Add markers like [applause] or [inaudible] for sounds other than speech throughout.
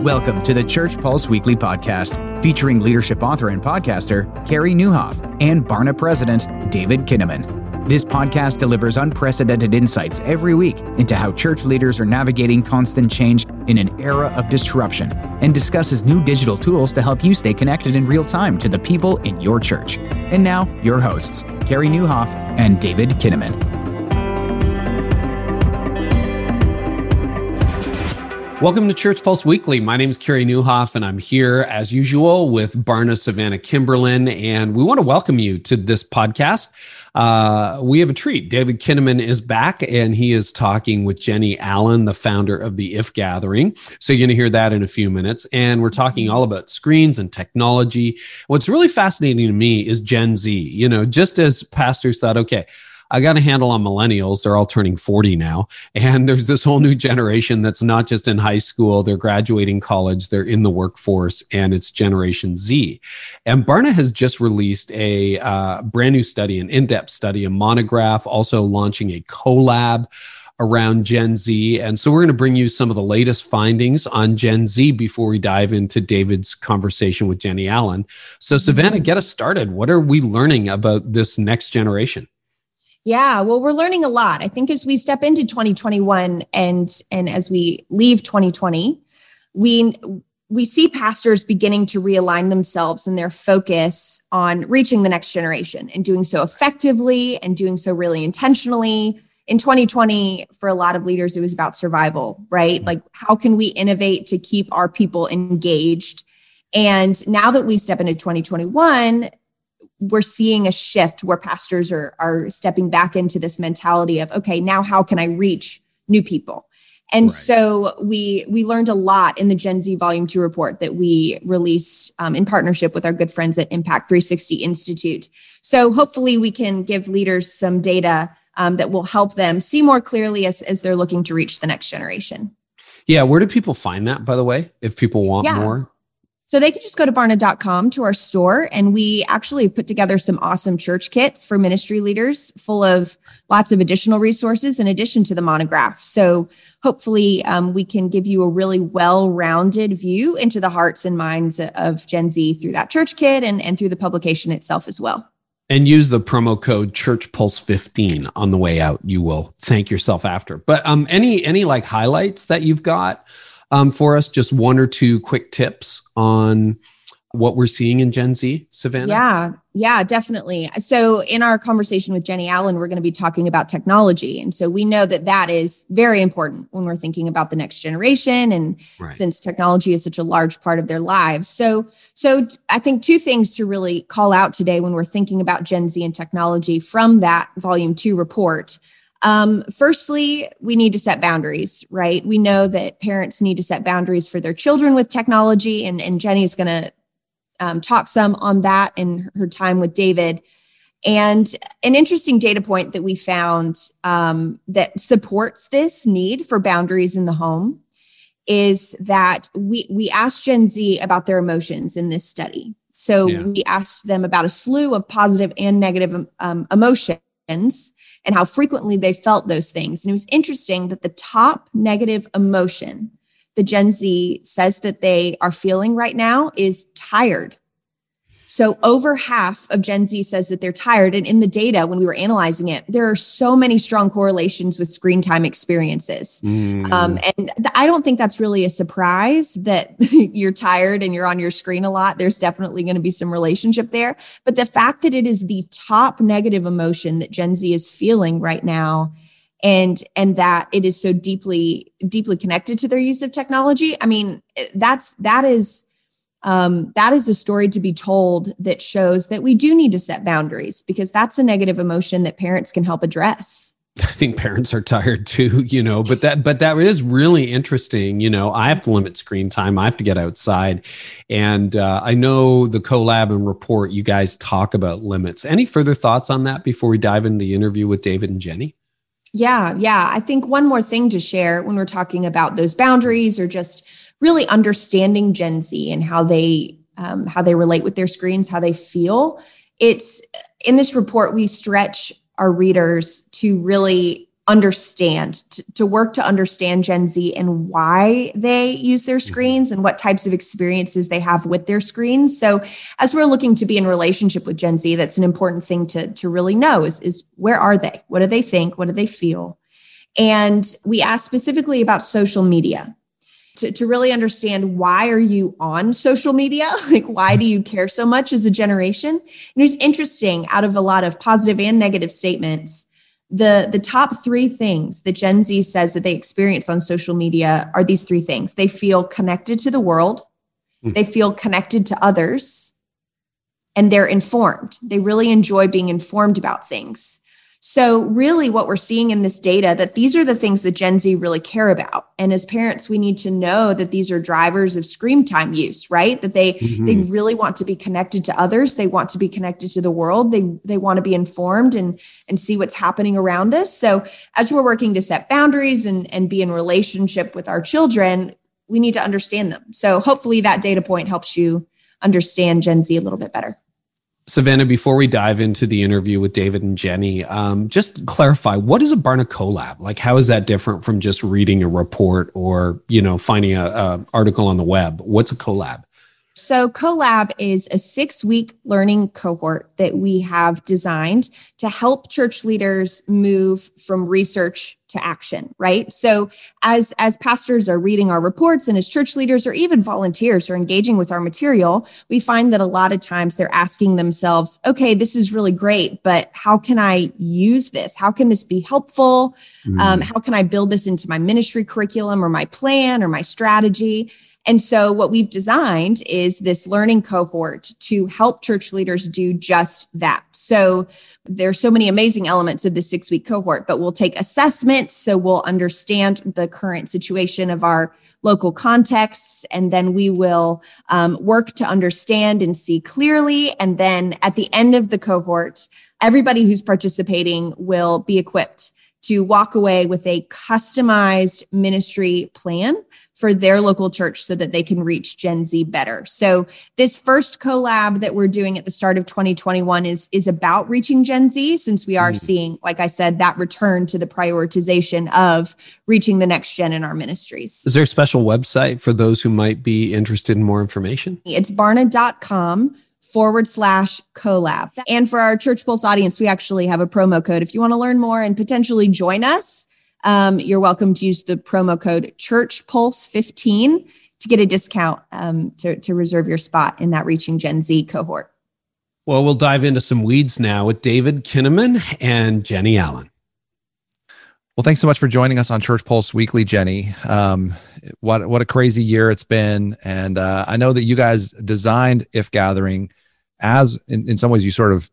Welcome to the Church Pulse Weekly Podcast, featuring leadership author and podcaster Carey Nieuwhof and Barna president David Kinnaman. This podcast delivers unprecedented insights every week into how church leaders are navigating constant change in an era of disruption and discusses new digital tools to help you stay connected in real time to the people in your church. And now, your hosts, Carey Nieuwhof and David Kinnaman. Welcome to Church Pulse Weekly. My name is Carey Nieuwhof, and I'm here as usual with Barna Savannah Kimberlin. And we want to welcome you to this podcast. Uh, we have a treat. David Kinnaman is back, and he is talking with Jennie Allen, the founder of the If Gathering. So you're going to hear that in a few minutes. And we're talking all about screens and technology. What's really fascinating to me is Gen Z. You know, just as pastors thought, okay, I got a handle on millennials. They're all turning 40 now. And there's this whole new generation that's not just in high school, they're graduating college, they're in the workforce, and it's Generation Z. And Barna has just released a uh, brand new study, an in depth study, a monograph, also launching a collab around Gen Z. And so we're going to bring you some of the latest findings on Gen Z before we dive into David's conversation with Jennie Allen. So, Savannah, get us started. What are we learning about this next generation? Yeah, well, we're learning a lot. I think as we step into 2021 and and as we leave 2020, we we see pastors beginning to realign themselves and their focus on reaching the next generation and doing so effectively and doing so really intentionally. In 2020, for a lot of leaders, it was about survival, right? Mm-hmm. Like, how can we innovate to keep our people engaged? And now that we step into 2021, we're seeing a shift where pastors are are stepping back into this mentality of okay now how can i reach new people and right. so we we learned a lot in the gen z volume 2 report that we released um, in partnership with our good friends at impact 360 institute so hopefully we can give leaders some data um, that will help them see more clearly as, as they're looking to reach the next generation yeah where do people find that by the way if people want yeah. more so they could just go to barna.com to our store. And we actually put together some awesome church kits for ministry leaders full of lots of additional resources in addition to the monograph. So hopefully um, we can give you a really well-rounded view into the hearts and minds of Gen Z through that church kit and, and through the publication itself as well. And use the promo code Church Pulse 15 on the way out. You will thank yourself after. But um, any any like highlights that you've got um, for us? Just one or two quick tips on what we're seeing in Gen Z, Savannah? Yeah, yeah, definitely. So, in our conversation with Jennie Allen, we're going to be talking about technology. And so, we know that that is very important when we're thinking about the next generation. And right. since technology is such a large part of their lives. So, so I think two things to really call out today when we're thinking about Gen Z and technology from that volume two report. Um, firstly, we need to set boundaries, right? We know that parents need to set boundaries for their children with technology, and, and Jennie's going to um, talk some on that in her time with David. And an interesting data point that we found um, that supports this need for boundaries in the home is that we we asked Gen Z about their emotions in this study. So yeah. we asked them about a slew of positive and negative um, emotions and how frequently they felt those things. And it was interesting that the top negative emotion the Gen Z says that they are feeling right now is tired. So over half of Gen Z says that they're tired. And in the data, when we were analyzing it, there are so many strong correlations with screen time experiences. Mm. Um, and th- I don't think that's really a surprise that [laughs] you're tired and you're on your screen a lot. There's definitely going to be some relationship there. But the fact that it is the top negative emotion that Gen Z is feeling right now and and that it is so deeply deeply connected to their use of technology i mean that's that is um, that is a story to be told that shows that we do need to set boundaries because that's a negative emotion that parents can help address. [laughs] I think parents are tired too, you know, but that but that is really interesting. You know, I have to limit screen time. I have to get outside, and uh, I know the collab and report. You guys talk about limits. Any further thoughts on that before we dive into the interview with David and Jennie? Yeah, yeah. I think one more thing to share when we're talking about those boundaries or just really understanding Gen Z and how they um, how they relate with their screens, how they feel. It's in this report we stretch our readers to really understand, to, to, work to understand Gen Z and why they use their mm-hmm. screens and what types of experiences they have with their screens. So, as we're looking to be in relationship with Gen Z, that's an important thing to, to really know is, is where are they? What do they think? What do they feel? And we asked specifically about social media. To, to really understand why are you on social media? [laughs] Like why do you care so much as a generation? And it's interesting out of a lot of positive and negative statements the the top three things that gen z says that they experience on social media are these three things. They feel connected to the world. Mm. they feel connected to others. And they're informed. They really enjoy being informed about things so, really, what we're seeing in this data that these are the things that Gen Z really care about. And as parents, we need to know that these are drivers of screen time use, right? That they mm-hmm. they really want to be connected to others, they want to be connected to the world, they they want to be informed and and see what's happening around us. So, as we're working to set boundaries and and be in relationship with our children, we need to understand them. So, hopefully, that data point helps you understand Gen Z a little bit better. Savannah, before we dive into the interview with David and Jennie, um, just clarify what is a Barna collab? Like, how is that different from just reading a report or you know finding a, a article on the web? What's a collab? So, CoLab is a six week learning cohort that we have designed to help church leaders move from research to action right so as as pastors are reading our reports and as church leaders or even volunteers are engaging with our material we find that a lot of times they're asking themselves okay this is really great but how can i use this how can this be helpful mm. um, how can i build this into my ministry curriculum or my plan or my strategy and so, what we've designed is this learning cohort to help church leaders do just that. So, there's so many amazing elements of the six week cohort, but we'll take So, we'll understand the current situation of our local contexts, and then we will um, work to understand and see clearly. And then at the end of the cohort, everybody who's participating will be equipped to walk away with a customized ministry plan for their local church so that they can reach Gen Z better. So this first collab that we're doing at the start of 2021 is is about reaching Gen Z since we are mm-hmm. seeing like I said that return to the prioritization of reaching the next gen in our ministries. Is there a special website for those who might be interested in more information? It's barna.com forward slash collab. And for our Church Pulse audience, we actually have a promo code. If you want to learn more and potentially join us, um, you're welcome to use the promo code Church Pulse 15 to get a discount um, to, to reserve your spot in that Reaching Gen Z cohort. Well, we'll dive into some weeds now with David Kinnaman and Jennie Allen. Well, thanks so much for joining us on Church Pulse Weekly, Jennie. Um, what what a crazy year it's been, and uh, I know that you guys designed If Gathering as in, in some ways you sort of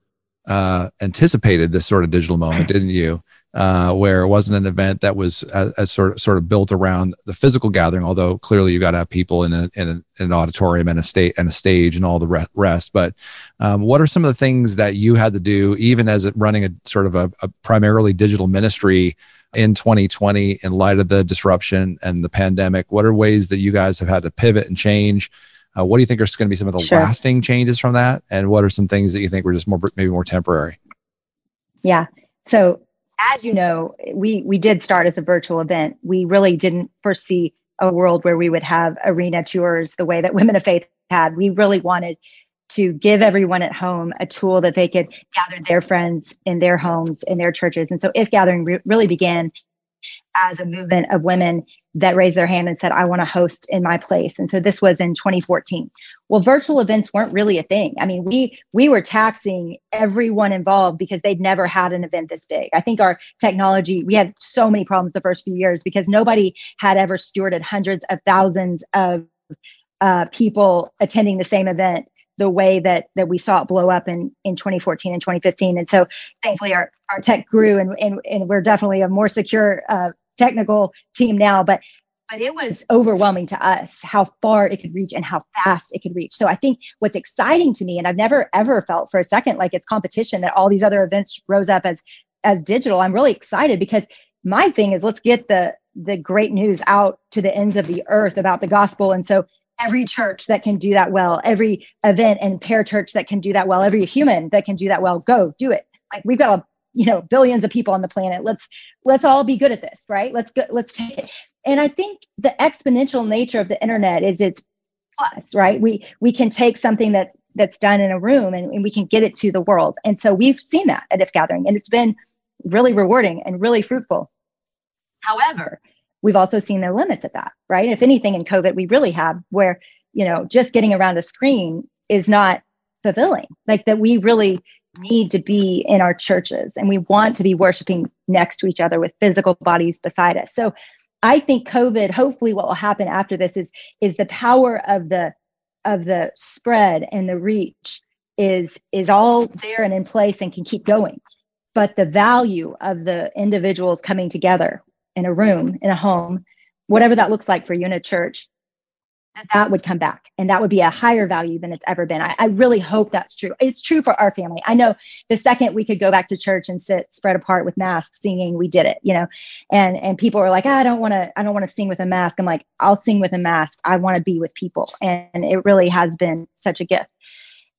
uh, anticipated this sort of digital moment, [laughs] didn't you? Uh, where it wasn't an event that was as, as, sort of sort of built around the physical gathering, although clearly you got to have people in, a, in, a, in, an auditorium and a state and a stage and all the rest. But um, what are some of the things that you had to do, even as it running a sort of a, a primarily digital ministry in 2020 in light of the disruption and the pandemic? What are ways that you guys have had to pivot and change? Uh, what do you think are going to be some of the sure. lasting changes from that? And what are some things that you think were just more, maybe more temporary? Yeah. So as you know, we, we did start as a virtual event. We really didn't foresee a world where we would have arena tours the way that Women of Faith had. We really wanted to give everyone at home a tool that they could gather their friends in their homes, in their churches. And so If Gathering re- really began as a movement of women that raised their hand and said, I want to host in my place. And so this was in 2014. Well, virtual events weren't really a thing. I mean, we we were taxing everyone involved because they'd never had an event this big. I think our technology, we had so many problems the first few years because nobody had ever stewarded hundreds of thousands of uh, people attending the same event the way that that we saw it blow up in in 2014 and 2015 and so thankfully our, our tech grew and, and and we're definitely a more secure uh, technical team now but but it was overwhelming to us how far it could reach and how fast it could reach so i think what's exciting to me and i've never ever felt for a second like it's competition that all these other events rose up as as digital i'm really excited because my thing is let's get the the great news out to the ends of the earth about the gospel and so every church that can do that well, every event and parachurch that can do that well, every human that can do that well, go do it. Like we've got a you know billions of people on the planet. Let's let's all be good at this right? Let's go let's take it. And i think the exponential nature of the internet is it's plus right? We we can take something that that's done in a room and, and we can get it to the world. And so we've seen that at if gathering and it's been really rewarding and really fruitful. However we've also seen the limits of that right? If anything in covid we really have where you know just getting around a screen is not fulfilling. Like that we really need to be in our churches and we want to be worshiping next to each other with physical bodies beside us. So i think covid hopefully what will happen after this is is the power of the of the spread and the reach is is all there and in place and can keep going. But the value of the individuals coming together in a room in a home whatever that looks like for you in a church that would come back and that would be a higher value than it's ever been. I, I, really hope that's true. It's true for our family. I know the second we could go back to church and sit spread apart with masks singing, we did it, you know, and, and people were like, ah, I don't want to, I don't want to sing with a mask. I'm like, I'll sing with a mask. I want to be with people. And it really has been such a gift.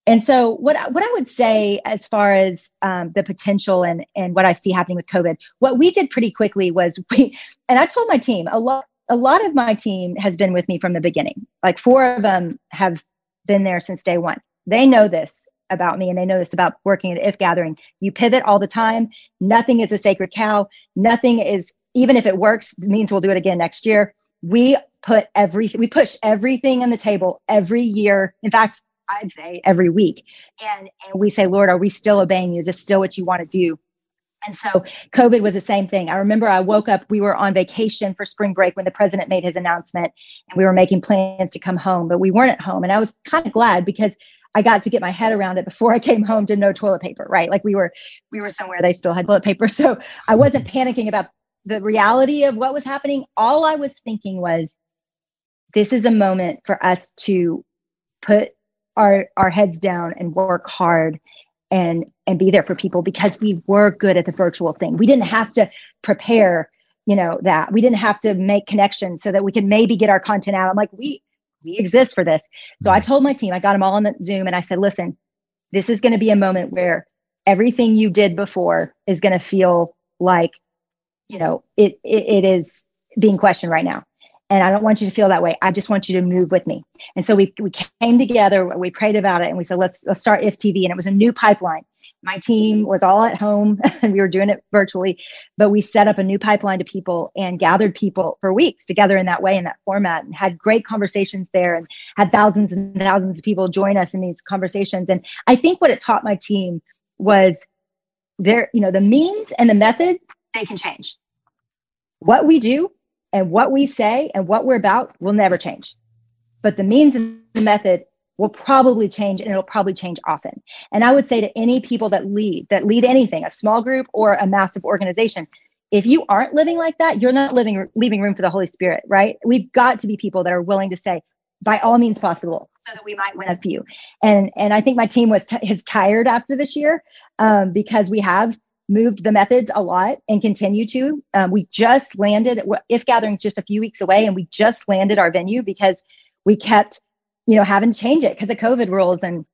And so what, what I would say as far as um, the potential and, and what I see happening with COVID, what we did pretty quickly was we, and I told my team a lot, a lot of my team has been with me from the beginning. Like four of them have been there since day one. They know this about me and they know this about working at if gathering. You pivot all the time. Nothing is a sacred cow. Nothing is even if it works means we'll do it again next year. We put everything we push everything on the table every year. In fact i'd say every week. And and we say lord are we still obeying you? Is this still what you want to do and so COVID was the same thing. I remember I woke up, we were on vacation for spring break when the president made his announcement, and we were making plans to come home, but we weren't at home. And I was kind of glad because I got to get my head around it before I came home to no toilet paper, right? Like we were we were somewhere they still had toilet paper. So I wasn't panicking about the reality of what was happening. All I was thinking was this is a moment for us to put our our heads down and work hard and and be there for people because we were good at the virtual thing. We didn't have to prepare, you know, that. We didn't have to make connections so that we could maybe get our content out. I'm like, we we exist for this. So I mm-hmm. told my team, I got them all on the Zoom and I said, listen, this is going to be a moment where everything you did before is going to feel like, you know, it, it, it is being questioned right now and I don't want you to feel that way. I just want you to move with me. And so we we came together, we prayed about it, and we said, let's let's start if TV. And it was a new pipeline. My team was all at home [laughs] and we were doing it virtually, but we set up a new pipeline to people and gathered people for weeks together in that way, in that format, and had great conversations there and had thousands and thousands of people join us in these conversations. And I think what it taught my team was there, you know, the means and the method, they can change. What we do and what we say and what we're about will never change. But the means and the method will probably change and it'll probably change often. And I would say to any people that lead, that lead anything, a small group or a massive organization, if you aren't living like that, you're not living leaving room for the Holy Spirit, right? We've got to be people that are willing to say, by all means possible, so that we might win a few. And and I think my team was t- is tired after this year um, because we have moved the methods a lot and continue to. Um, we just landed, if gatherings just a few weeks away, and we just landed our venue because we kept, you know, having to change it because of COVID rules. And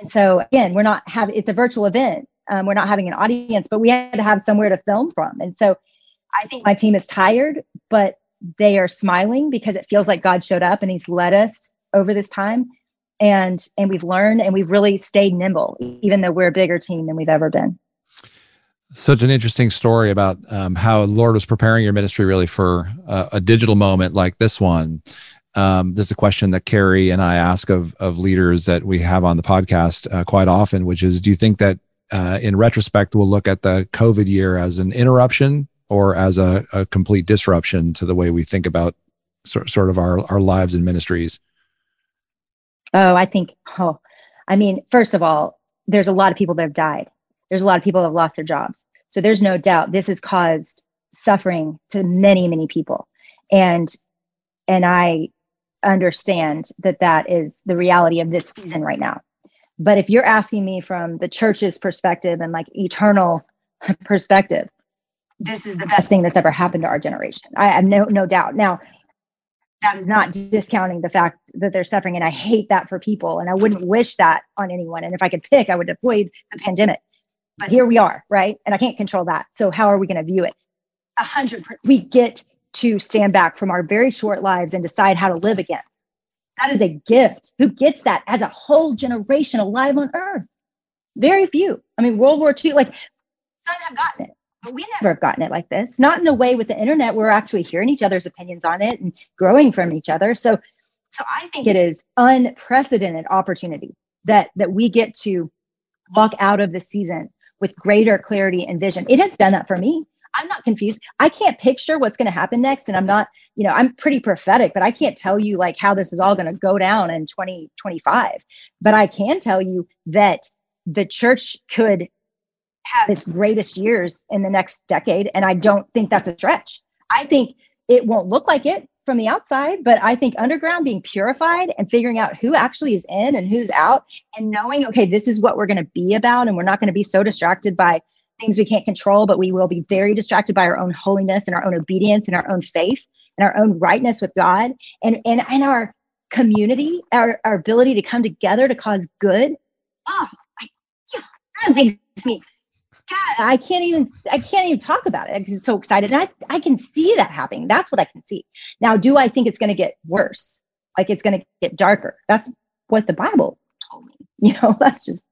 and so again, we're not having it's a virtual event. Um, we're not having an audience, but we had to have somewhere to film from. And so I think my team is tired, but they are smiling because it feels like God showed up and He's led us over this time. And and we've learned and we've really stayed nimble, even though we're a bigger team than we've ever been such an interesting story about um, how Lord was preparing your ministry really for a, a digital moment like this one. Um, this is a question that Carey and I ask of of leaders that we have on the podcast uh, quite often, which is, do you think that uh, in retrospect we'll look at the COVID year as an interruption or as a, a complete disruption to the way we think about sort, sort of our our lives and ministries? Oh, I think. Oh, I mean, first of all, there's a lot of people that have died there's a lot of people that have lost their jobs. So there's no doubt this has caused suffering to many, many people. And and I understand that that is the reality of this season right now. But if you're asking me from the church's perspective and like eternal [laughs] perspective, this is the best thing that's ever happened to our generation. I have no no doubt. Now, that is not discounting the fact that they're suffering, and I hate that for people, and I wouldn't wish that on anyone. And if I could pick, I would avoid the pandemic but here we are, right? And I can't control that. So how are we going to view it? A hundred. We get to stand back from our very short lives and decide how to live again. That is a gift. Who gets that as a whole generation alive on earth? Very few. I mean, World War II, like some have gotten it, but we never have gotten it like this. Not in a way with the internet. We're actually hearing each other's opinions on it and growing from each other. So, so I think it is unprecedented opportunity that that we get to walk out of the season with greater clarity and vision. It has done that for me. I'm not confused. I can't picture what's going to happen next. And I'm not, you know, I'm pretty prophetic, but I can't tell you like how this is all going to go down in 2025. But I can tell you that the church could have its greatest years in the next decade. And I don't think that's a stretch. I think it won't look like it from the outside, but I think underground being purified and figuring out who actually is in and who's out and knowing, okay, this is what we're going to be about. And we're not going to be so distracted by things we can't control, but we will be very distracted by our own holiness and our own obedience and our own faith and our own rightness with God and, and, and our community, our, our ability to come together to cause good. Oh, yeah, that makes me I can't even I can't even talk about it because it's so excited. And I, I can see that happening. That's what I can see. Now, do I think it's going to get worse? Like it's going to get darker? That's what the Bible told me. [laughs] You know, that's just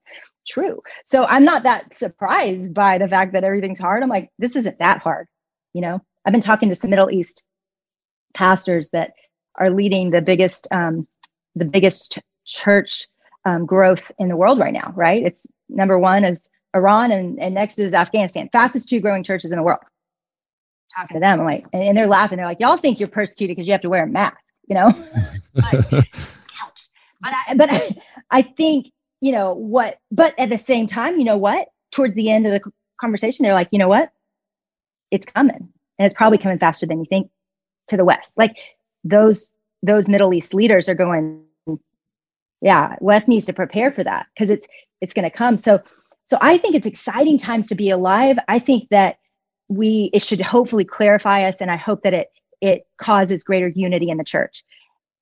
true. So I'm not that surprised by the fact that everything's hard. I'm like, this isn't that hard. You know, I've been talking to some Middle East pastors that are leading the biggest um, the biggest church um, growth in the world right now. Right? It's number one is Iran, and, and next is Afghanistan. Fastest two growing churches in the world. Talking to them, I'm like, and, and they're laughing. They're like, y'all think you're persecuted because you have to wear a mask, you know? [laughs] but, but I, but I, I think you know what. But at the same time, you know what? Towards the end of the conversation, they're like, you know what? It's coming, and it's probably coming faster than you think to the west. Like those those Middle East leaders are going, yeah, West needs to prepare for that because it's it's going to come. So so I think it's exciting times to be alive. I think that we it should hopefully clarify us and I hope that it it causes greater unity in the church.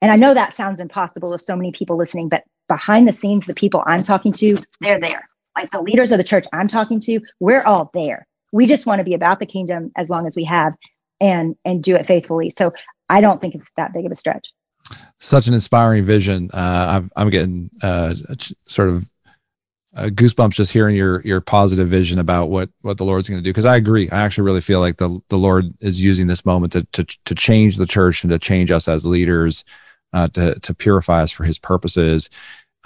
And I know that sounds impossible to so many people listening, but behind the scenes, the people I'm talking to, they're there. Like the leaders of the church I'm talking to, we're all there. We just want to be about the kingdom as long as we have and and do it faithfully. So I don't think it's that big of a stretch. Such an inspiring vision. Uh, I'm, I'm getting uh, sort of uh, goosebumps just hearing your your positive vision about what what the Lord's going to do. Because I agree, I actually really feel like the the Lord is using this moment to to to change the church and to change us as leaders, uh, to to purify us for His purposes.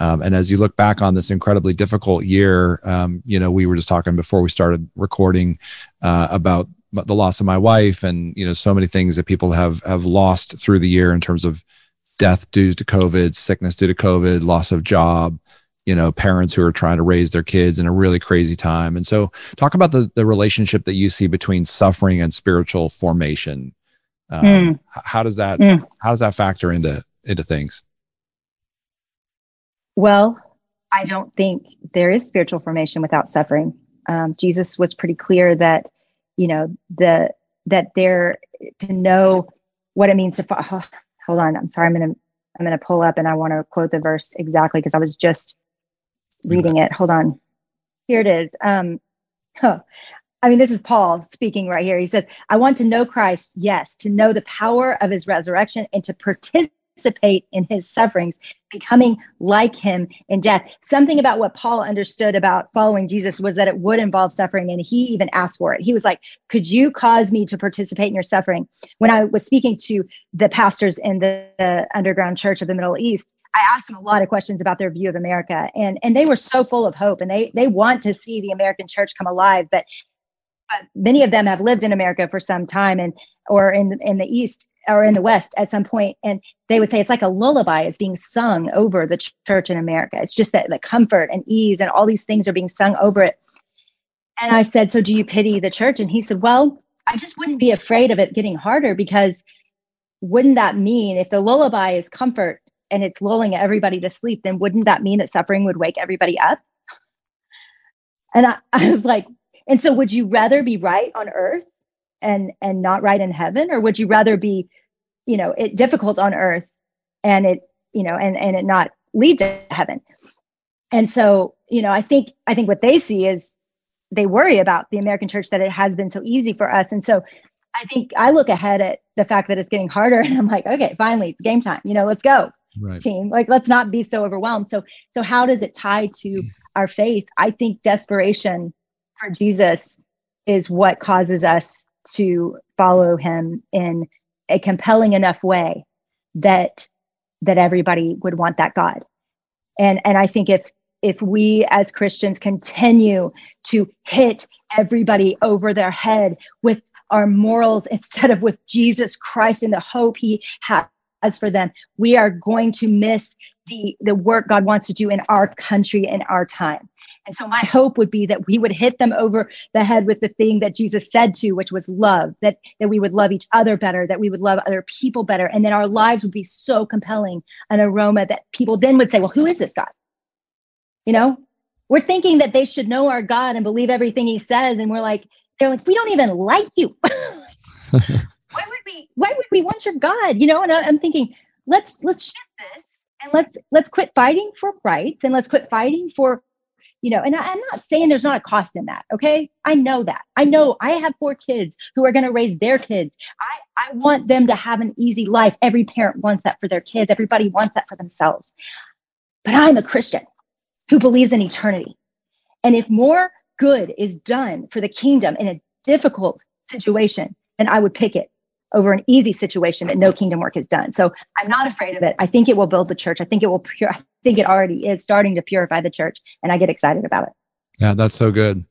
Um, and as you look back on this incredibly difficult year, um, you know, we were just talking before we started recording uh, about the loss of my wife, and you know, so many things that people have have lost through the year in terms of death due to COVID, sickness due to COVID, loss of job, you know parents who are trying to raise their kids in a really crazy time and so talk about the, the relationship that you see between suffering and spiritual formation um, mm. how does that mm. how does that factor into into things well i don't think there is spiritual formation without suffering um, jesus was pretty clear that you know the that there to know what it means to oh, [sighs] hold on i'm sorry i'm gonna i'm gonna pull up and i want to quote the verse exactly because i was just reading it. Hold on. Here it is. Um, [laughs] huh. I mean, this is Paul speaking right here. He says, I want to know Christ, yes, to know the power of his resurrection and to participate in his sufferings, becoming like him in death. Something about what Paul understood about following Jesus was that it would involve suffering. And he even asked for it. He was like, Could you cause me to participate in your suffering? When I was speaking to the pastors in the, the underground church of the Middle East, I asked them a lot of questions about their view of America, and and they were so full of hope, and they they want to see the American church come alive, but but many of them have lived in America for some time, and or in in the East or in the West at some point, and they would say it's like a lullaby is being sung over the church in America. It's just that the comfort and ease and all these things are being sung over it. And I said, so do you pity the church? And he said, well, I just wouldn't be afraid of it getting harder because wouldn't that mean if the lullaby is comfort and it's lulling everybody to sleep, then wouldn't that mean that suffering would wake everybody up? [laughs] And I, [laughs] I was like, and so would you rather be right on earth and and not right in heaven? Or would you rather be, you know, it difficult on earth and it, you know, and and it not lead to heaven? And so, you know, I think I think what they see is they worry about the American church that it has been so easy for us. And so I think I look ahead at the fact that it's getting harder [laughs] and I'm like, okay, finally game time. You know, let's go. Right. Team. Like let's not be so overwhelmed. So so how does it tie to mm. our faith? I think desperation for Jesus is what causes us to follow him in a compelling enough way that that everybody would want that God. And and I think if if we as Christians continue to hit everybody over their head with our morals instead of with Jesus Christ and the hope he has for them, we are going to miss the, the work God wants to do in our country and our time. And so my hope would be that we would hit them over the head with the thing that Jesus said to, which was love, that, that we would love each other better, that we would love other people better. And then our lives would be so compelling an aroma that people then would say, well, who is this God? You know, we're thinking that they should know our God and believe everything he says. And we're like, they're like, we don't even like you. [laughs] would we, why would we want your God? You know, and I, I'm thinking, let's, let's shift this and let's, let's quit fighting for rights and let's quit fighting for, you know, and I, I'm not saying there's not a cost in that. Okay. I know that. I know I have four kids who are going to raise their kids. I, I want them to have an easy life. Every parent wants that for their kids. Everybody wants that for themselves. But I'm a Christian who believes in eternity. And if more good is done for the kingdom in a difficult situation, then I would pick it over an easy situation that no kingdom work is done. So I'm not afraid of it. I think it will build the church. I think it will pure, I think it already is starting to purify the church and I get excited about it. Yeah, that's so good.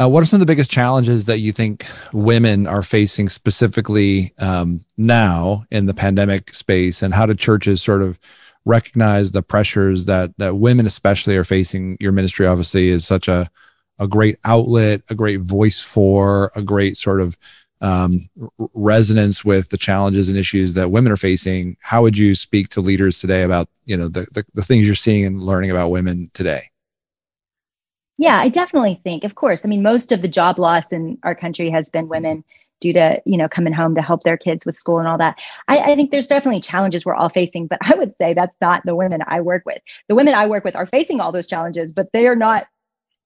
Uh, what are some of the biggest challenges that you think women are facing specifically um, now in the pandemic space, and how do churches sort of recognize the pressures that that women especially are facing? Your ministry obviously is such a a great outlet, a great voice for, a great sort of um, resonance with the challenges and issues that women are facing. How would you speak to leaders today about you know the, the, the things you're seeing and learning about women today? Yeah, I definitely think, of course. I mean, most of the job loss in our country has been women due to you know coming home to help their kids with school and all that I, I, think there's definitely challenges we're all facing but [laughs] i would say that's not the women i work with the women i work with are facing all those challenges but they are not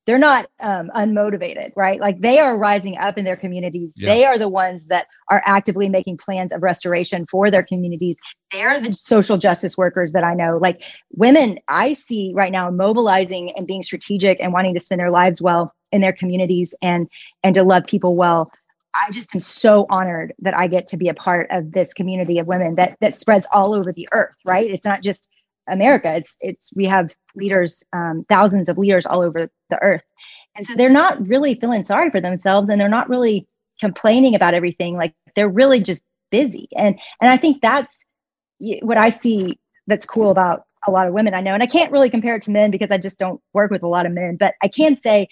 they're not um, unmotivated, right? Like they are rising up in their communities. Yeah. They are the ones that are actively making plans of restoration for their communities. They're the social justice workers that I know. Like women, I see right now mobilizing and being strategic and wanting to spend their lives well in their communities and and to love people well. I just am so honored that I get to be a part of this community of women that that spreads all over the earth, right? It's not just America. It's it's we have leaders, um, thousands of leaders all over the earth, and so they're not really feeling sorry for themselves, and they're not really complaining about everything. Like they're really just busy, and and I think that's what I see that's cool about a lot of women I know. And I can't really compare it to men because I just don't work with a lot of men, but I can say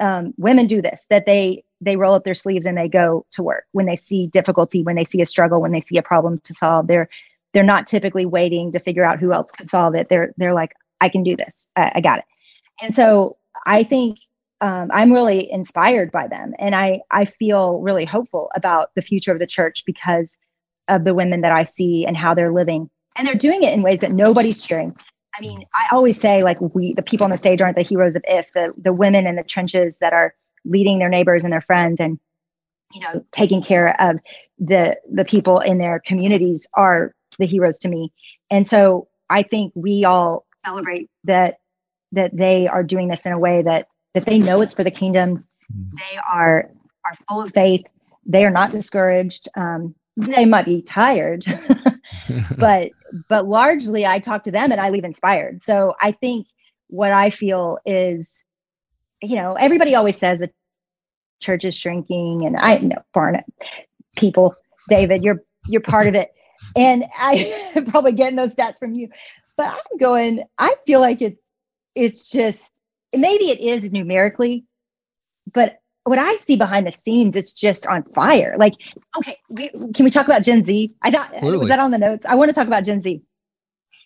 um, women do this that they they roll up their sleeves and they go to work when they see difficulty, when they see a struggle, when they see a problem to solve. They're they're not typically waiting to figure out who else could solve it. They're they're like, I can do this. I, I got it. And so I think um, I'm really inspired by them, and I I feel really hopeful about the future of the church because of the women that I see and how they're living, and they're doing it in ways that nobody's cheering. I mean, I always say like we the people on the stage aren't the heroes of if the the women in the trenches that are leading their neighbors and their friends and you know taking care of the the people in their communities are the heroes to me. And so I think we all celebrate that that they are doing this in a way that that they know it's for the kingdom. Mm-hmm. They are are full of faith. They are not discouraged. Um, they might be tired, [laughs] but but largely I talk to them and I leave inspired. So I think what I feel is, you know, everybody always says that church is shrinking, and I know Barna people, David, you're you're part of it and I [laughs] probably getting those stats from you. But I'm going, I feel like it's it's just maybe it is numerically, but what I see behind the scenes, it's just on fire. Like, okay, we, can we talk about Gen Z? I thought Clearly. was that on the notes. I want to talk about Gen Z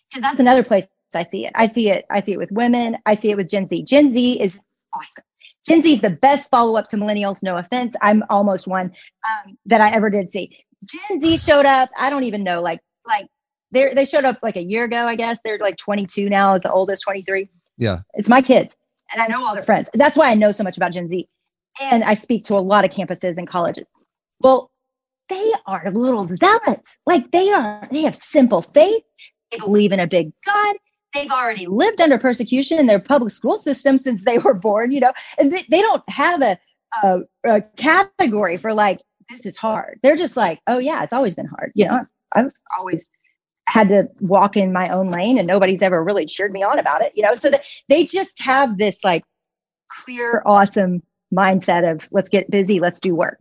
because that's another place I see it. I see it. I see it with women. I see it with Gen Z. Gen Z is awesome. Gen Z is the best follow up to millennials. No offense, I'm almost one um, that I ever did see. Gen Z showed up. I don't even know. Like, like they they showed up like a year ago. I guess they're like 22 now. The oldest 23. Yeah, it's my kids, and I know all their friends. That's why I know so much about Gen Z. and I speak to a lot of campuses and colleges. Well, they are little zealots. Like they are, they have simple faith. They believe in a big God. They've already lived under persecution in their public school system since they were born, you know, and they, they don't have a, a, a category for like, this is hard. They're just like, oh, yeah, it's always been hard. You know, I've always had to walk in my own lane and nobody's ever really cheered me on about it, you know, so that they just have this like clear, awesome mindset of let's get busy, let's do work.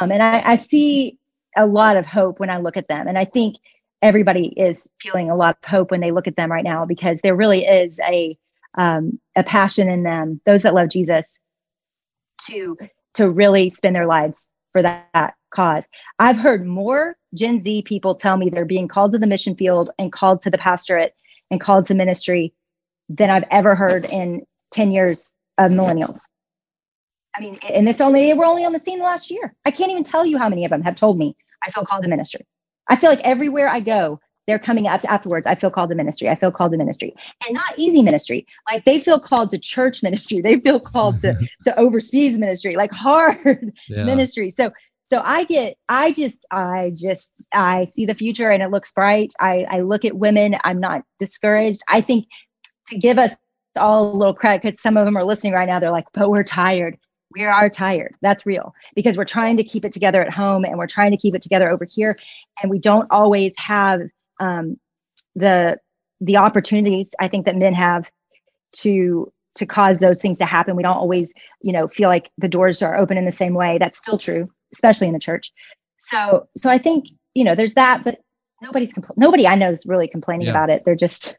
Um, and I, I see a lot of hope when I look at them. And I think everybody is feeling a lot of hope when they look at them right now because there really is a um, a passion in them, those that love Jesus, to to really spend their lives for that, that cause. I've heard more Gen Z people tell me they're being called to the mission field and called to the pastorate and called to ministry than I've ever heard in 10 years of millennials. I mean, and it's only, we're only on the scene last year. I can't even tell you how many of them have told me I feel called to ministry. I feel like everywhere I go, they're coming up afterwards. I feel called to ministry. I feel called to ministry and not easy ministry. Like they feel called to church ministry. They feel called to, [laughs] to overseas ministry, like hard [laughs] yeah. ministry. So, so I get, I just, I just, I see the future and it looks bright. I, I look at women. I'm not discouraged. I think to give us all a little credit, because some of them are listening right now. They're like, but we're tired we are tired. That's real because we're trying to keep it together at home and we're trying to keep it together over here. And we don't always have um, the the opportunities I think that men have to to cause those things to happen. We don't always, you know, feel like the doors are open in the same way. That's still true, especially in the church. So so I think, you know, there's that, but nobody's compl- nobody I know is really complaining yeah. about it. They're just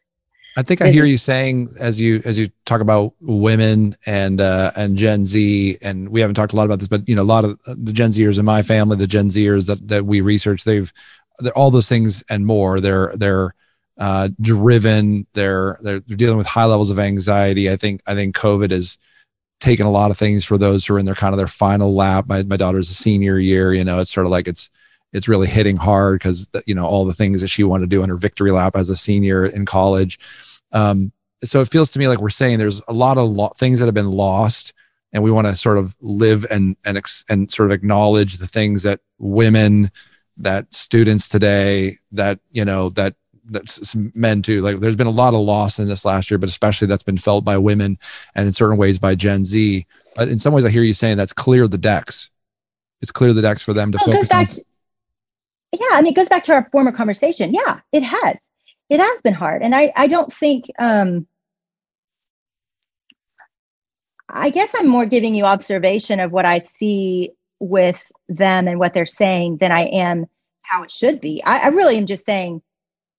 I think I hear you saying as you as you talk about women and uh, and Gen Z, and we haven't talked a lot about this, but you know, a lot of the Gen Zers in my family, the Gen Zers that that we research, they've all those things and more. They're they're uh, driven. They're they're dealing with high levels of anxiety. I think I think COVID has taken a lot of things for those who are in their kind of their final lap. My my daughter's a senior year. You know, it's sort of like it's it's really hitting hard because you know all the things that she wanted to do in her victory lap as a senior in college um, so it feels to me like we're saying there's a lot of lo- things that have been lost, and we want to sort of live and and ex- and sort of acknowledge the things that women, that students today, that you know that that men too. Like there's been a lot of loss in this last year, but especially that's been felt by women and in certain ways by Gen Z. But in some ways, I hear you saying that's clear the decks. It's clear the decks for them to well, focus on. To, yeah, I mean, it goes back to our former conversation. Yeah, it has it has been hard and i i don't think um i guess i'm more giving you observation of what i see with them and what they're saying than i am how it should be i, I really am just saying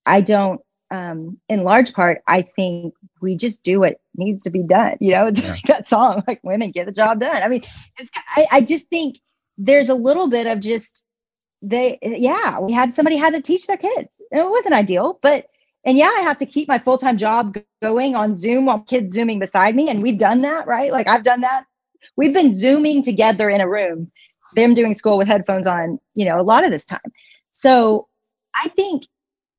i don't um in large part i think we just do what needs to be done you know it's [laughs] yeah. like that song like women get the job done i mean it's I, I just think there's a little bit of just they yeah we had somebody had to teach their kids it wasn't ideal but and yeah, I have to keep my full time job going on Zoom while kids zooming beside me. And we've done that, right? Like I've done that. We've been zooming together in a room, them doing school with headphones on, you know, a lot of this time. So I think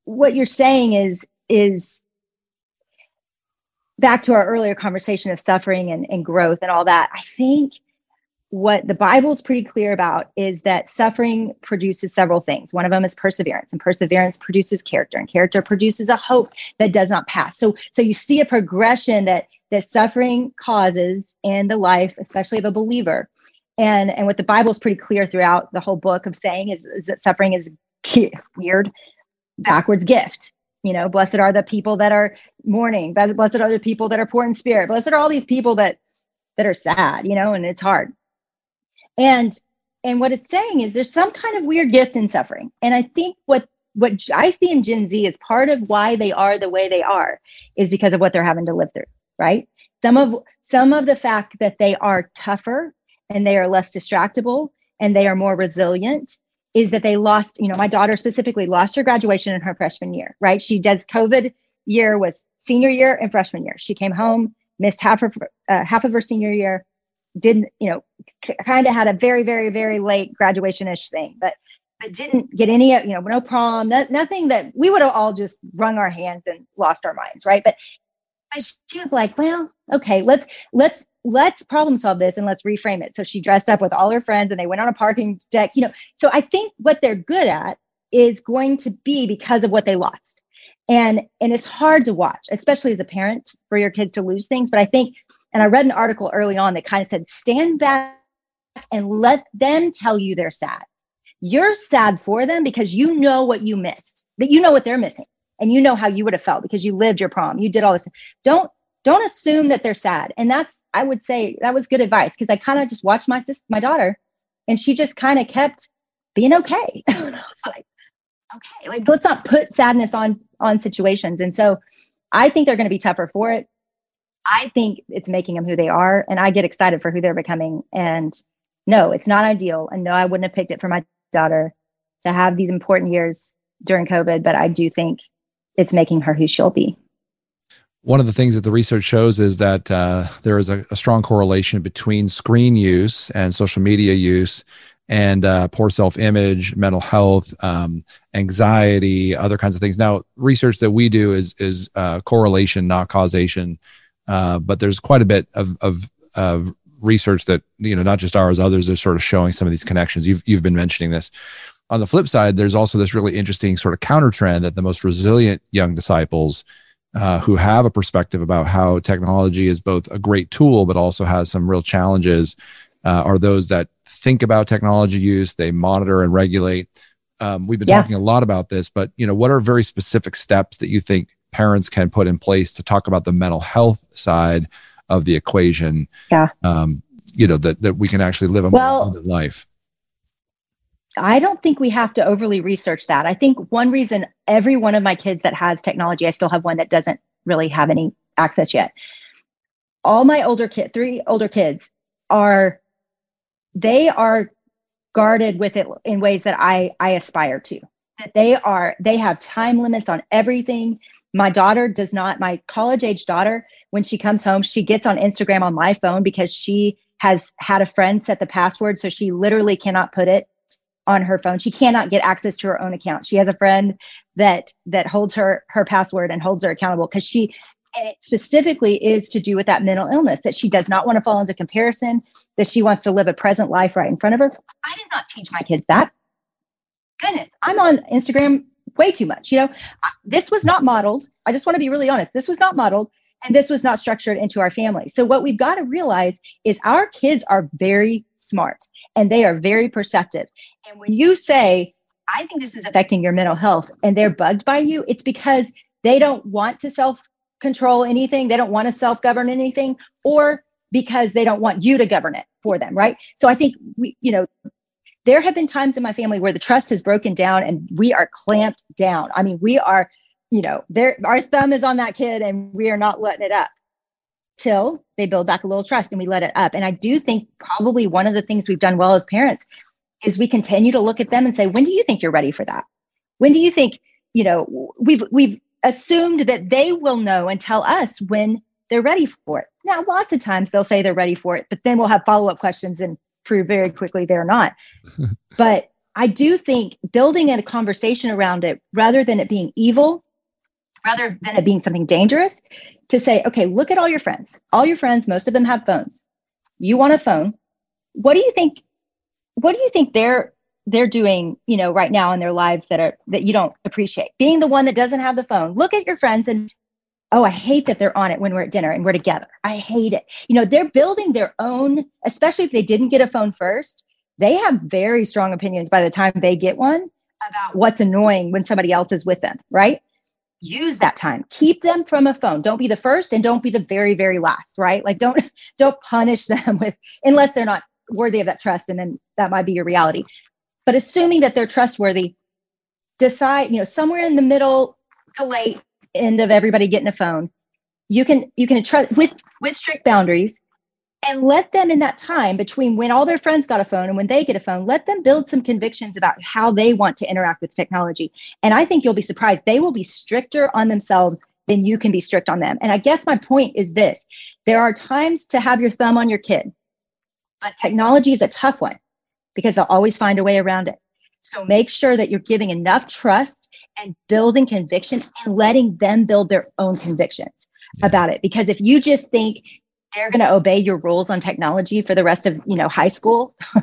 what you're saying is, is back to our earlier conversation of suffering and, and growth and all that. I think what the Bible is pretty clear about is that suffering produces several things. One of them is perseverance, and perseverance produces character, and character produces a hope that does not pass. So, so you see a progression that that suffering causes in the life, especially of a believer. And and what the Bible is pretty clear throughout the whole book of saying is, is that suffering is weird, backwards gift. You know, blessed are the people that are mourning. Blessed are the people that are poor in spirit. Blessed are all these people that that are sad. You know, and it's hard and and what it's saying is there's some kind of weird gift in suffering and i think what what i see in gen z is part of why they are the way they are is because of what they're having to live through right some of some of the fact that they are tougher and they are less distractible and they are more resilient is that they lost you know my daughter specifically lost her graduation in her freshman year right? She does covid year was senior year and freshman year. She came home missed half of uh, half of her senior year didn't you know c- kind of had a very very very late graduation ish thing but but didn't get any you know no prom no, nothing that we would have all just wrung our hands and lost our minds right? But she was like well okay let's let's let's problem solve this and let's reframe it. So she dressed up with all her friends and they went on a parking deck, you know. So I think what they're good at is going to be because of what they lost. And and it's hard to watch, especially as a parent for your kids to lose things, but I think and I read an article early on that kind of said stand back and let them tell you they're sad. You're sad for them because you know what you missed. That you know what they're missing and you know how you would have felt because you lived your prom. You did all this. Don't don't assume that they're sad. And that's I would say that was good advice because I kind of just watched my sister, my daughter, and she just kind of kept being okay. [laughs] Like, okay, like let's not put sadness on on situations. And so I think they're going to be tougher for it. I think it's making them who they are, and I get excited for who they're becoming. And no, it's not ideal, and no, I wouldn't have picked it for my daughter to have these important years during COVID. But I do think it's making her who she'll be one of the things that the research shows is that uh, there is a, a, strong correlation between screen use and social media use and uh, poor self-image mental health um, anxiety other kinds of things. Now research that we do is is uh, correlation not causation. Uh, but there's quite a bit of, of, of research that you know not just ours others are sort of showing some of these connections. You've, you've been mentioning this. On the flip side there's also this really interesting sort of counter trend that the most resilient young disciples uh, who have a perspective about how technology is both a great tool but also has some real challenges uh, are those that think about technology use they monitor and regulate. Um, we've been yeah. talking a lot about this but you know what are very specific steps that you think parents can put in place to talk about the mental health side of the equation yeah. um, you know that, that we can actually live a well, more life I don't think we have to overly research that. I think one reason every one of my kids that has technology, I still have one that doesn't really have any access yet. All my older kid, three older kids are they are guarded with it in ways that I I aspire to. That they are they have time limits on everything. My daughter does not, my college age daughter, when she comes home, she gets on Instagram on my phone because she has had a friend set the password so she literally cannot put it on her phone. She cannot get access to her own account. She has a friend that that holds her her password and holds her accountable because she specifically is to do with that mental illness that she does not want to fall into comparison, that she wants to live a present life right in front of her. I did not teach my kids that. Goodness, I'm on Instagram way too much. You know, this was not modeled. I just want to be really honest. This was not modeled and this was not structured into our family. So what we've got to realize is our kids are very smart and they are very perceptive. And when you say, I think this is affecting your mental health and they're bugged by you, it's because they don't want to self control anything, they don't want to self govern anything, or because they don't want you to govern it for them, right? So I think we, you know, there have been times in my family where the trust has broken down and we are clamped down. I mean, we are, you know, there our thumb is on that kid and we are not letting it up till they build back a little trust and we let it up. And I do think probably one of the things we've done well as parents is we continue to look at them and say, when do you think you're ready for that? When do you think, you know, we've we've assumed that they will know and tell us when they're ready for it. Now, lots of times they'll say they're ready for it, but then we'll have follow-up questions and prove very quickly they're not. [laughs] but I do think building a conversation around it rather than it being evil, rather than it being something dangerous, to say, okay, look at all your friends. All your friends, most of them have phones. You want a phone. What do you think? What do you think they're they're doing, you know, right now in their lives that are that you don't appreciate? Being the one that doesn't have the phone. Look at your friends and oh, I hate that they're on it when we're at dinner and we're together. I hate it. You know, they're building their own, especially if they didn't get a phone first. They have very strong opinions by the time they get one about what's annoying when somebody else is with them, right? Use that time. Keep them from a phone. Don't be the first and don't be the very very last right? Like don't [laughs] don't punish them with unless they're not worthy of that trust and then that might be your reality. But assuming that they're trustworthy decide you know somewhere in the middle to late end of everybody getting a phone you can you can trust with with strict boundaries and let them in that time between when all their friends got a phone and when they get a phone let them build some convictions about how they want to interact with technology. And i think you'll be surprised. They will be stricter on themselves than you can be strict on them. And i guess my point is this. There are times to have your thumb on your kid but technology is a tough one because they'll always find a way around it. So make sure that you're giving enough trust and building conviction and letting them build their own convictions about it. Because if you just think they're going to obey your rules on technology for the rest of you know high school? [laughs]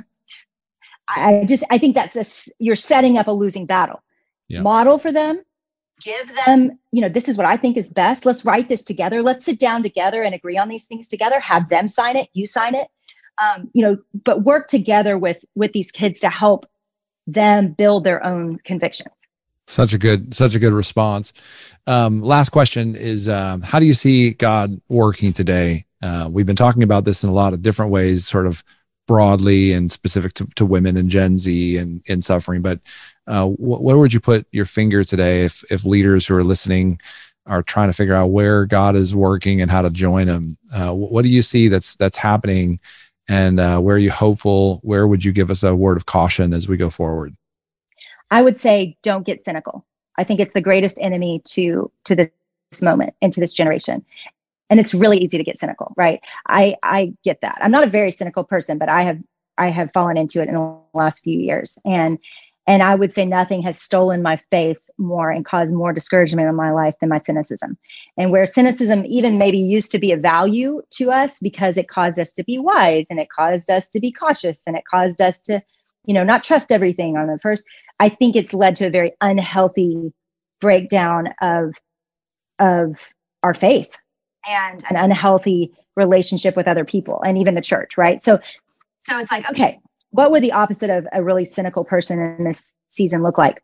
I just i think that's a you're setting up a losing battle. Yeah. model for them give them you know this is what i think is best. Let's write this together. Let's sit down together and agree on these things together. Have them sign it you sign it. Um, you know but work together with with these kids to help them build their own convictions. Such a good such a good response. Um, last question is um, how do you see god working today uh, we've been talking about this in a lot of different ways sort of broadly and specific to, to women and gen z and in suffering but uh, wh- where would you put your finger today if if leaders who are listening are trying to figure out where god is working and how to join him uh, what do you see that's that's happening? And uh, where are you hopeful? Where would you give us a word of caution as we go forward? I would say don't get cynical. I think it's the greatest enemy to to this moment and to this generation and it's really easy to get cynical right? I i get that. I'm not a very cynical person but i have i have fallen into it in the last few years. And and i would say nothing has stolen my faith more and caused more discouragement in my life than my cynicism. And where cynicism even maybe used to be a value to us because it caused us to be wise and it caused us to be cautious and it caused us to you know not trust everything on the first i think it's led to a very unhealthy breakdown of of our faith and an unhealthy relationship with other people and even the church right? So so it's like okay what would the opposite of a really cynical person in this season look like?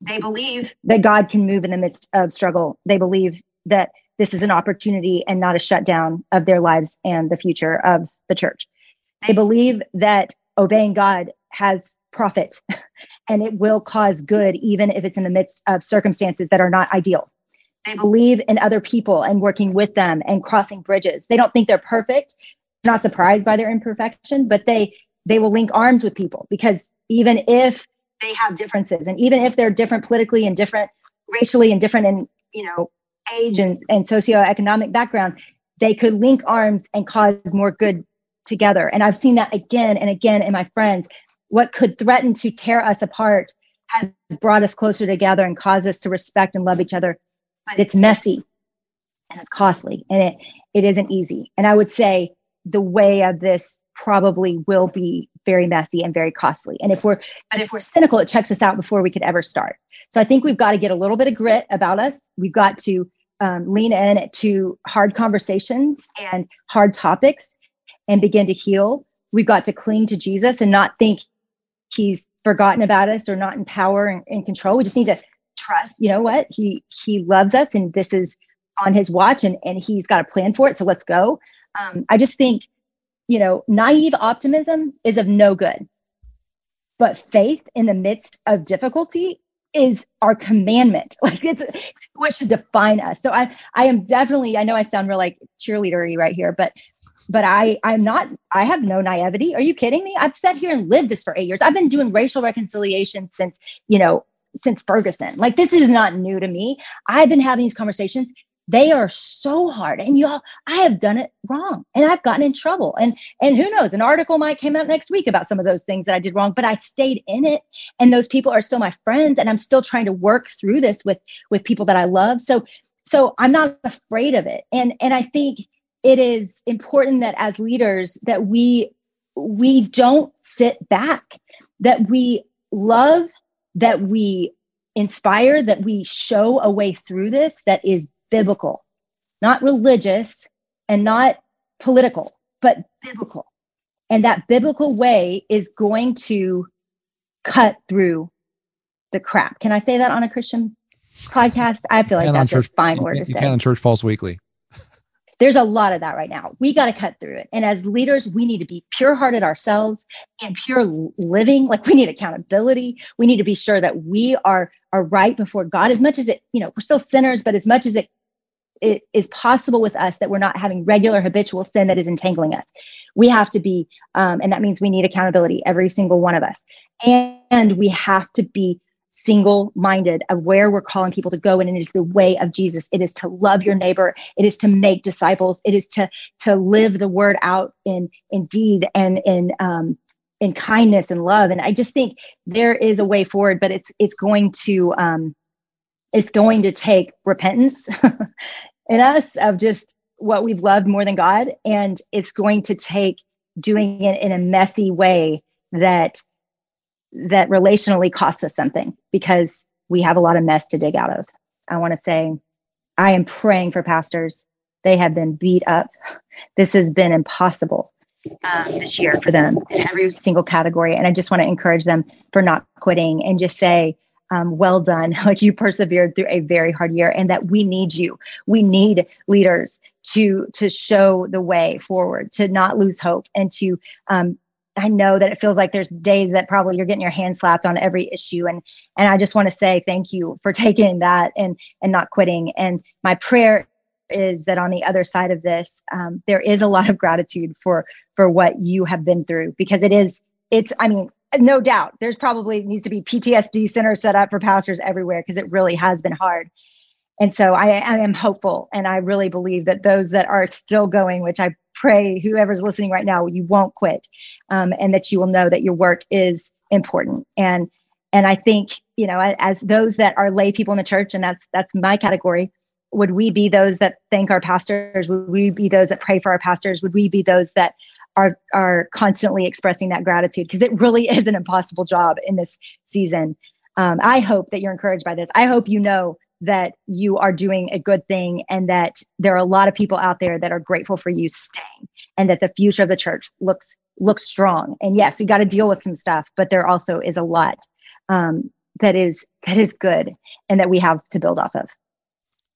They believe that god can move in the midst of struggle. They believe that this is an opportunity and not a shutdown of their lives and the future of the church. They believe that obeying god has profit [laughs] and it will cause good even if it's in the midst of circumstances that are not ideal they believe in other people and working with them and crossing bridges. They don't think they're perfect, not surprised by their imperfection, but they they will link arms with people because even if they have differences and even if they're different politically and different racially and different in, you know, age and, and socioeconomic background, they could link arms and cause more good together. And I've seen that again and again in my friends. What could threaten to tear us apart has brought us closer together and caused us to respect and love each other but it's messy and it's costly and it it isn't easy. And I would say the way of this probably will be very messy and very costly. And if we're but if we're cynical, it checks us out before we could ever start. So I think we've got to get a little bit of grit about us. We've got to um, lean in to hard conversations and hard topics and begin to heal. We've got to cling to Jesus and not think he's forgotten about us or not in power and in control. We just need to trust. You know what? He he loves us and this is on his watch and and he's got a plan for it. So let's go. Um, i just think you know naive optimism is of no good. But faith in the midst of difficulty is our commandment. [laughs] Like it's, it's what should define us. So i i am definitely i know i sound real like cheerleadery right here but but I I'm not I have no naivety. Are you kidding me? I've sat here and lived this for 8 years. I've been doing racial reconciliation since, you know, since Ferguson. Like this is not new to me. I've been having these conversations. They are so hard. And y'all, I have done it wrong and I've gotten in trouble. And and who knows, an article might come out next week about some of those things that I did wrong, but I stayed in it. And those people are still my friends. And I'm still trying to work through this with with people that I love. So so I'm not afraid of it. And and I think it is important that as leaders that we we don't sit back, that we love that we inspire, that we show a way through this that is biblical, not religious and not political, but biblical. And that biblical way is going to cut through the crap. Can I say that on a Christian podcast? I feel like that's church, a fine word to say. You can on Church Pulse Weekly. There's a lot of that right now. We got to cut through it. And as leaders, we need to be pure hearted ourselves and pure living. Like we need accountability. We need to be sure that we are, are right before God as much as it, you know, we're still sinners, but as much as it it is possible with us that we're not having regular habitual sin that is entangling us. We have to be, um, and that means we need accountability, every single one of us. And, and we have to be single minded of where we're calling people to go and it is the way of jesus. It is to love your neighbor. It is to make disciples. It is to to live the word out in in deed and in um in kindness and love. And i just think there is a way forward but it's it's going to um it's going to take repentance [laughs] in us of just what we've loved more than God. And it's going to take doing it in a messy way that that relationally costs us something because we have a lot of mess to dig out of. I want to say I am praying for pastors. They have been beat up. This has been impossible um, this year for them in every single category. And I just want to encourage them for not quitting and just say, um, well done. [laughs] Like you persevered through a very hard year, and that we need you. We need leaders to to show the way forward, to not lose hope, and to. Um, I know that it feels like there's days that probably you're getting your hand slapped on every issue, and and I just want to say thank you for [laughs] taking that and and not quitting. And my prayer is that on the other side of this, um, there is a lot of gratitude for for what you have been through because it is it's I mean no doubt there's probably needs to be ptsd centers set up for pastors everywhere because it really has been hard and so I, I, am hopeful and i really believe that those that are still going which i pray whoever's listening right now you won't quit um, and that you will know that your work is important and and i think you know as those that are lay people in the church and that's that's my category would we be those that thank our pastors would we be those that pray for our pastors would we be those that are are constantly expressing that gratitude because it really [laughs] is an impossible job in this season. Um, I hope that you're encouraged by this. I hope you know that you are doing a good thing and that there are a lot of people out there that are grateful for you staying and that the future of the church looks looks strong. And yes, we got to deal with some stuff, but there also is a lot um, that is that is good and that we have to build off of.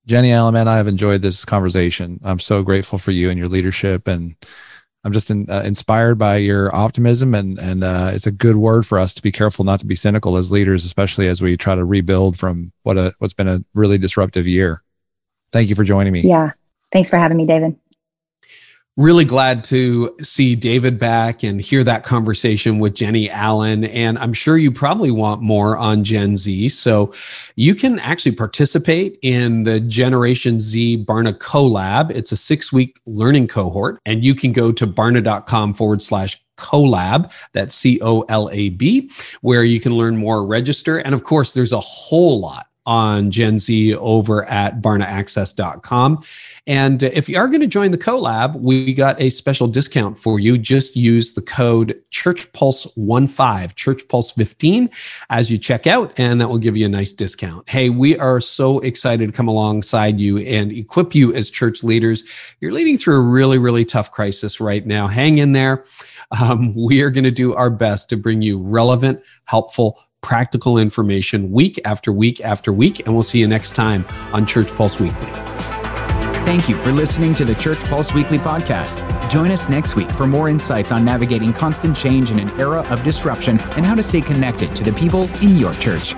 Jennie Allen, man, I have enjoyed this conversation. I'm so grateful for you and your leadership and I'm just in, uh, inspired by your optimism, and and uh, it's a good word for us to be careful not to be cynical as leaders, especially as we try to rebuild from what a what's been a really disruptive year. Thank you for joining me. Yeah, thanks for having me, David really glad to see David back and hear that conversation with Jennie Allen. And I'm sure you probably want more on Gen Z. So you can actually participate in the Generation Z Barna Collab. It's a six week learning cohort, and you can go to barna.com forward slash collab that's c-o-l-a-b where you can learn more register and of course there's a whole lot on Gen Z over at barnaaccess.com. And if you are going to join the collab, we got a special discount for you. Just use the code Church ChurchPulse15, ChurchPulse15 as you check out, and that will give you a nice discount. Hey, we are so excited to come alongside you and equip you as church leaders. You're leading through a really, really tough crisis right now. Hang in there. Um, we are going to do our best to bring you relevant, helpful, practical information week after week after week. And we'll see you next time on Church Pulse Weekly. Thank you for listening to the Church Pulse Weekly podcast. Join us next week for more insights on navigating constant change in an era of disruption and how to stay connected to the people in your church.